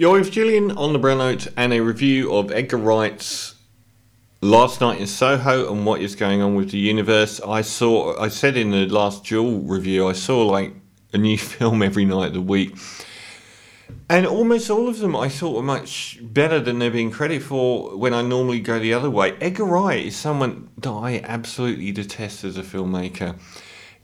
You're with Julian on the Brown Note and a review of Edgar Wright's Last Night in Soho and what is going on with the universe. I saw, I said in the last Duel review, I saw like a new film every night of the week. And almost all of them I thought were much better than they're being credited for when I normally go the other way. Edgar Wright is someone that I absolutely detest as a filmmaker.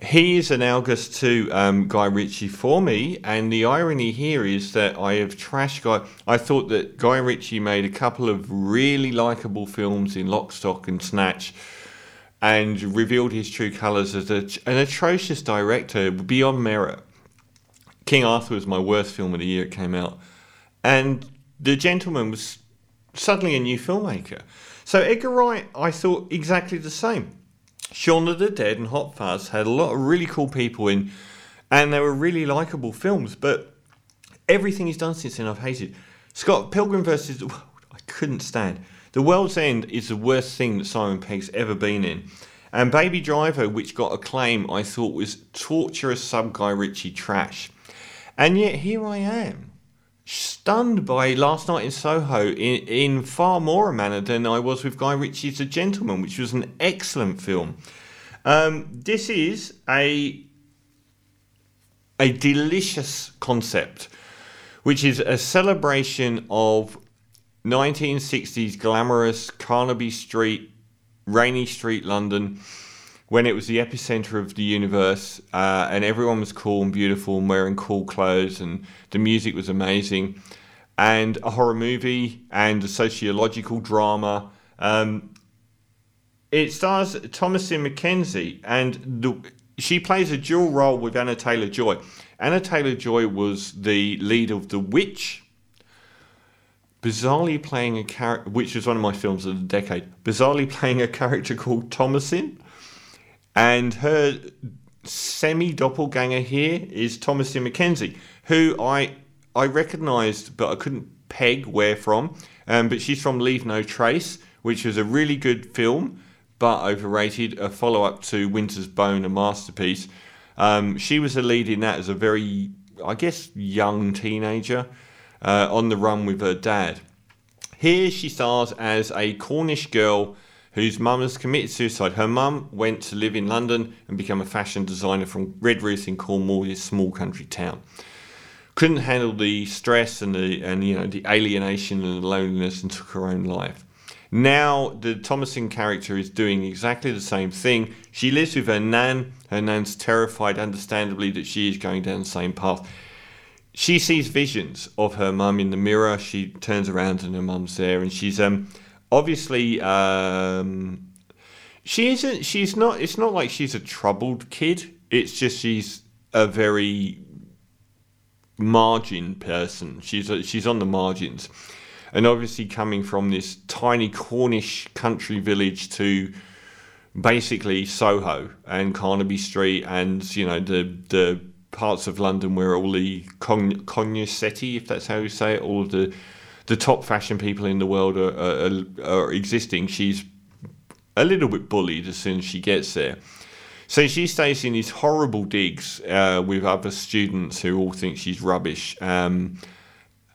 He is analogous to um, Guy Ritchie for me, and the irony here is that I have trashed Guy. I thought that Guy Ritchie made a couple of really likable films in Lock, Stock, and Snatch, and revealed his true colours as a, an atrocious director beyond merit. King Arthur was my worst film of the year it came out, and The Gentleman was suddenly a new filmmaker. So Edgar Wright, I thought exactly the same. Shaun of the Dead and Hot Fuzz had a lot of really cool people in, and they were really likable films. But everything he's done since then, I've hated. Scott Pilgrim versus the World, I couldn't stand. The World's End is the worst thing that Simon Pegg's ever been in. And Baby Driver, which got acclaim, I thought was torturous sub Guy Ritchie trash. And yet here I am, stunned by Last Night in Soho in, in far more a manner than I was with Guy Ritchie's The Gentleman, which was an excellent film. Um, this is a a delicious concept, which is a celebration of 1960s glamorous Carnaby Street, Rainy Street, London when it was the epicenter of the universe uh, and everyone was cool and beautiful and wearing cool clothes and the music was amazing. And a horror movie and a sociological drama um, it stars thomasin mckenzie and the, she plays a dual role with anna taylor-joy anna taylor-joy was the lead of the witch bizarrely playing a character which was one of my films of the decade bizarrely playing a character called thomasin and her semi doppelganger here is Thomasin McKenzie, who I I recognised, but I couldn't peg where from. Um, but she's from Leave No Trace, which was a really good film, but overrated. A follow up to Winter's Bone, a masterpiece. Um, she was a lead in that as a very, I guess, young teenager uh, on the run with her dad. Here she stars as a Cornish girl whose mum has committed suicide. Her mum went to live in London and become a fashion designer from Redruth in Cornwall, this small country town. Couldn't handle the stress and the and you know the alienation and the loneliness and took her own life. Now the Thomasin character is doing exactly the same thing. She lives with her nan. Her nan's terrified, understandably, that she is going down the same path. She sees visions of her mum in the mirror. She turns around and her mum's there, and she's um obviously um, she isn't. She's not. It's not like she's a troubled kid. It's just she's a very margin person. She's a, she's on the margins, and obviously coming from this tiny Cornish country village to basically Soho and Carnaby Street, and you know the the parts of London where all the con- cognoscenti, if that's how you say it, all of the the top fashion people in the world are, are, are existing, she's a little bit bullied as soon as she gets there. So she stays in these horrible digs uh, with other students who all think she's rubbish um,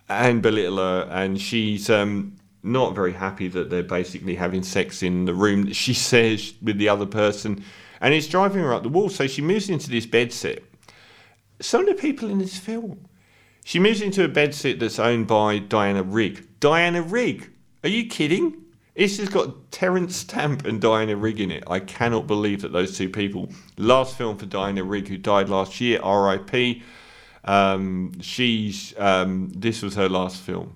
and belittle her, and she's um, not very happy that they're basically having sex in the room that she says with the other person, and it's driving her up the wall. So she moves into this bedsit. Some of the people in this film she moves into a bedsit that's owned by Diana Rigg. Diana Rigg? Are you kidding? This has got Terence Stamp and Diana Rigg in it. I cannot believe that those two people. Last film for Diana Rigg, who died last year, R.I.P. Um, she's um, this was her last film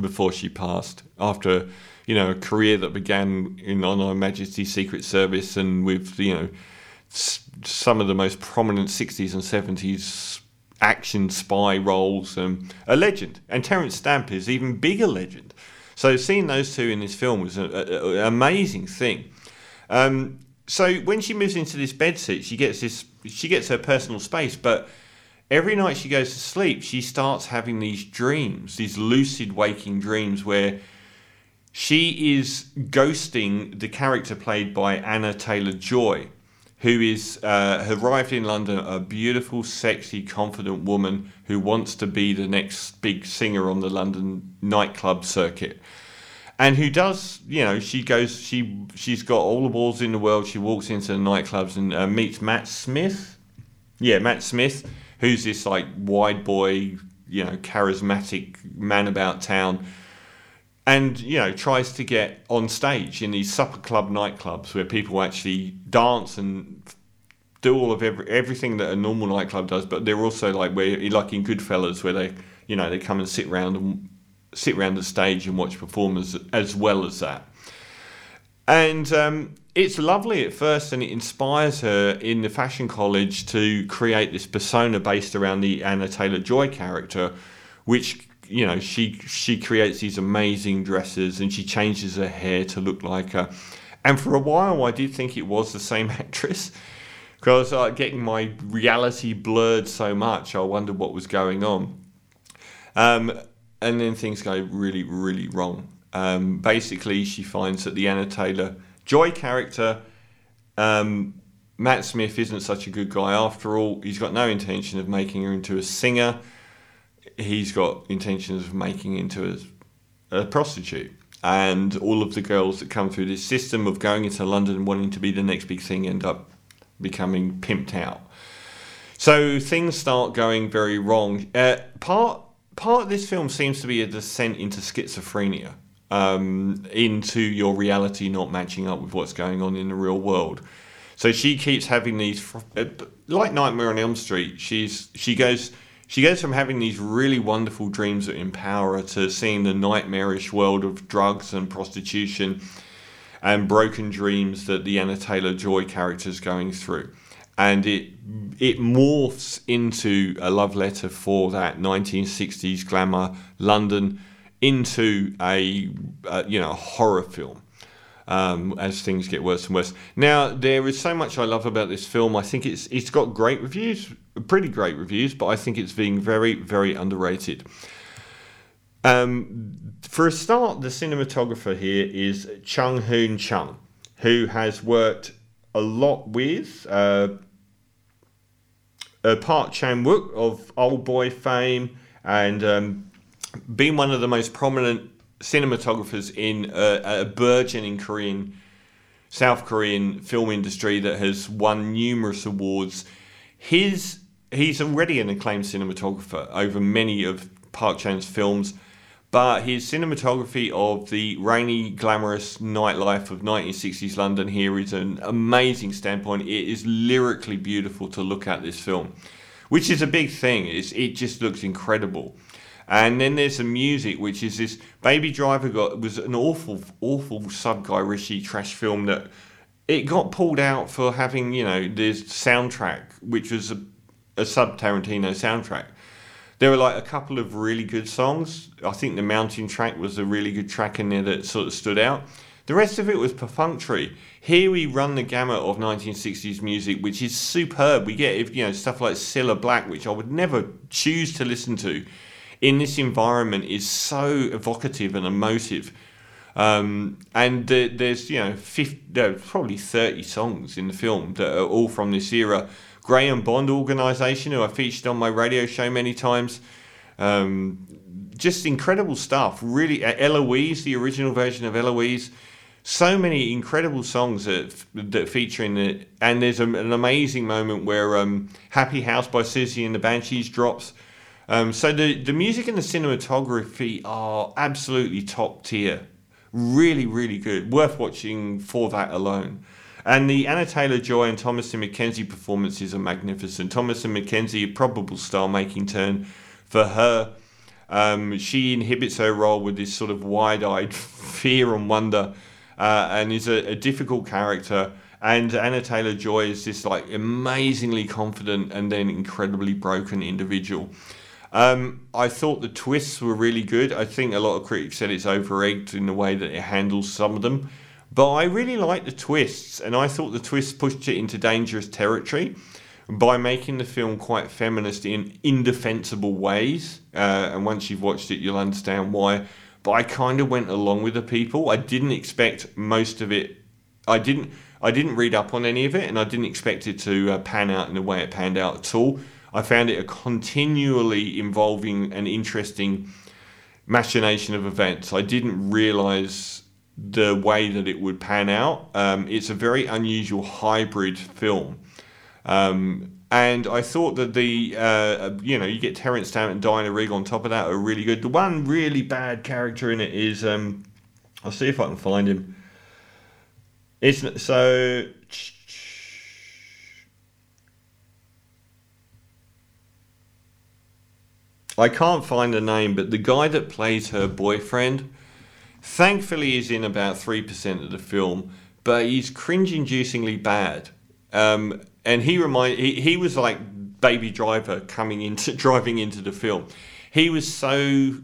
before she passed. After you know a career that began in on Her Majesty's Secret Service and with you know some of the most prominent 60s and 70s action spy roles. Um, a legend, and Terence Stamp is even bigger legend. So seeing those two in this film was an amazing thing. Um, so when she moves into this bed seat, she gets this. She gets her personal space, but every night she goes to sleep, she starts having these dreams, these lucid waking dreams where she is ghosting the character played by Anna Taylor Joy, who is uh, arrived in London, a beautiful, sexy, confident woman who wants to be the next big singer on the London nightclub circuit. And who does, you know, she goes, she she's got all the balls in the world. She walks into the nightclubs and uh, meets Matt Smith. Yeah, Matt Smith, who's this like wide boy, you know, charismatic man about town and you know tries to get on stage in these supper club nightclubs where people actually dance and do all of every, everything that a normal nightclub does but they're also like where like in Goodfellas where they you know they come and sit around and sit around the stage and watch performers as well as that. And um, it's lovely at first and it inspires her in the fashion college to create this persona based around the Anna Taylor Joy character which you know, she she creates these amazing dresses and she changes her hair to look like her. And for a while, I did think it was the same actress because I was getting my reality blurred so much. I wondered what was going on. Um, and then things go really, really wrong. Um, basically, she finds that the Anna Taylor Joy character, um, Matt Smith, isn't such a good guy after all. He's got no intention of making her into a singer he's got intentions of making into a, a prostitute. And all of the girls that come through this system of going into London wanting to be the next big thing end up becoming pimped out. So things start going very wrong. Uh, part part of this film seems to be a descent into schizophrenia, um, into your reality not matching up with what's going on in the real world. So she keeps having these, uh, like Nightmare on Elm Street. She's she goes she goes from having these really wonderful dreams that empower her to seeing the nightmarish world of drugs and prostitution and broken dreams that the Anna Taylor Joy character is going through. And it it morphs into a love letter for that 1960s glamour London into a, a you know horror film um, as things get worse and worse. Now, there is so much I love about this film. I think it's it's got great reviews, pretty great reviews, but I think it's being very, very underrated. Um, for a start, the cinematographer here is Chung Hoon Chung, who has worked a lot with uh, uh, Park Chan Wook of Old Boy fame and um, been one of the most prominent cinematographers in a, a burgeoning Korean, South Korean film industry that has won numerous awards. His he's already an acclaimed cinematographer over many of Park Chan's films, but his cinematography of the rainy, glamorous nightlife of 1960s London here is an amazing standpoint. It is lyrically beautiful to look at this film, which is a big thing. It's, it just looks incredible. And then there's the music, which is this Baby Driver got was an awful, awful sub Guy Ritchie trash film that it got pulled out for having you know this soundtrack, which was a, a sub Tarantino soundtrack. There were like a couple of really good songs. I think the Mountain track was a really good track in there that sort of stood out. The rest of it was perfunctory. Here we run the gamut of 1960s music, which is superb. We get you know stuff like Cilla Black, which I would never choose to listen to in this environment is so evocative and emotive. Um, and uh, there's you know 50, there's probably 30 songs in the film that are all from this era. Graham Bond organisation, who I featured on my radio show many times, um, just incredible stuff. Really, uh, Eloise, the original version of Eloise, so many incredible songs that that feature in it. And there's a, an amazing moment where um, "Happy House" by Siouxsie and the Banshees drops um, so the the music and the cinematography are absolutely top tier, really really good, worth watching for that alone. And the Anna Taylor Joy and Thomasin McKenzie performances are magnificent. Thomasin McKenzie, a probable star making turn for her. Um, she inhibits her role with this sort of wide eyed fear and wonder uh, and is a, a, difficult character. And Anna Taylor Joy is this like amazingly confident and then incredibly broken individual. Um, I thought the twists were really good. I think a lot of critics said it's over-egged in the way that it handles some of them. But I really liked the twists, and I thought the twists pushed it into dangerous territory by making the film quite feminist in indefensible ways. Uh, and once you've watched it, you'll understand why. But I kind of went along with the people. I didn't expect most of it. I didn't. I didn't read up on any of it, and I didn't expect it to uh, pan out in the way it panned out at all. I found it a continually involving and interesting machination of events. I didn't realize the way that it would pan out. Um, it's a very unusual hybrid film. Um, and I thought that the, uh, you know, you get Terence Stamp and Diana Rigg on top of that are really good. The one really bad character in it is, um, I'll see if I can find him. It's so. I can't find the name, but the guy that plays her boyfriend, thankfully, is in about 3% of the film, but he's cringe inducingly bad. Um, and he remind he, he was like Baby Driver coming into driving into the film. He was so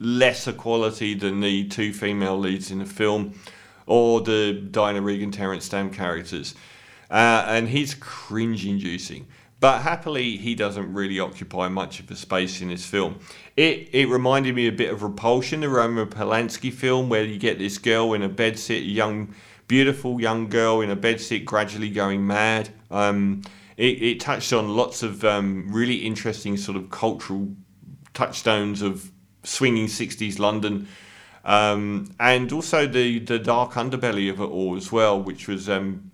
lesser quality than the two female leads in the film, or the Diana Regan and Terence Stamp characters, uh, and he's cringe-inducing. But happily, he doesn't really occupy much of a space in this film. It it reminded me a bit of Repulsion, the Roman Polanski film, where you get this girl in a bedsit, a young beautiful young girl in a bedsit gradually going mad. Um, it, it, touched on lots of um, really interesting sort of cultural touchstones of swinging 60s London. Um, and also the, the dark underbelly of it all as well, which was, um,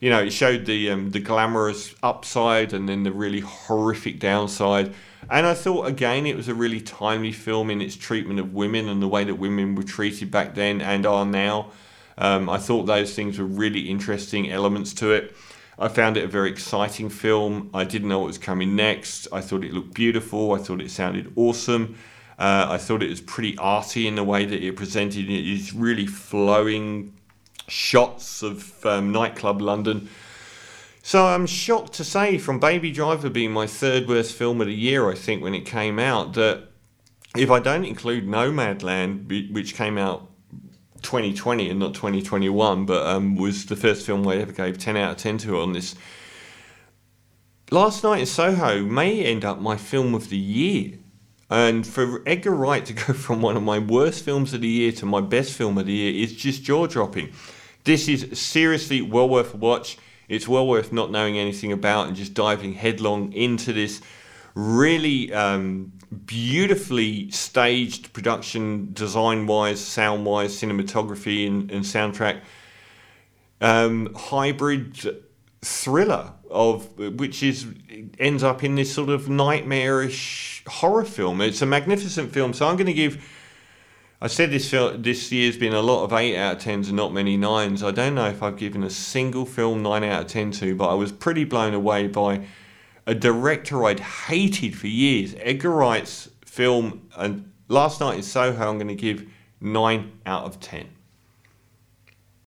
you know, it showed the um, the glamorous upside and then the really horrific downside. And I thought again it was a really timely film in its treatment of women and the way that women were treated back then and are now. Um, I thought those things were really interesting elements to it. I found it a very exciting film. I didn't know what was coming next. I thought it looked beautiful. I thought it sounded awesome. Uh, I thought it was pretty arty in the way that it presented It is really flowing shots of um, nightclub London. So I'm shocked to say, from Baby Driver being my third worst film of the year, I think, when it came out, that if I don't include Nomadland, which came out 2020 and not 2021, but um, was the first film I ever gave 10 out of 10 to on this. Last Night in Soho may end up my film of the year. And for Edgar Wright to go from one of my worst films of the year to my best film of the year is just jaw dropping. This is seriously well worth a watch. It's well worth not knowing anything about and just diving headlong into this really um, beautifully staged production, design wise, sound wise, cinematography, and, and soundtrack. Um, hybrid thriller of which is ends up in this sort of nightmarish horror film. It's a magnificent film. So I'm going to give. I said this film, this year's been a lot of eight out of tens and not many nines. I don't know if I've given a single film nine out of ten to, but I was pretty blown away by a director I'd hated for years. Edgar Wright's film, and last night in Soho, I'm going to give nine out of ten.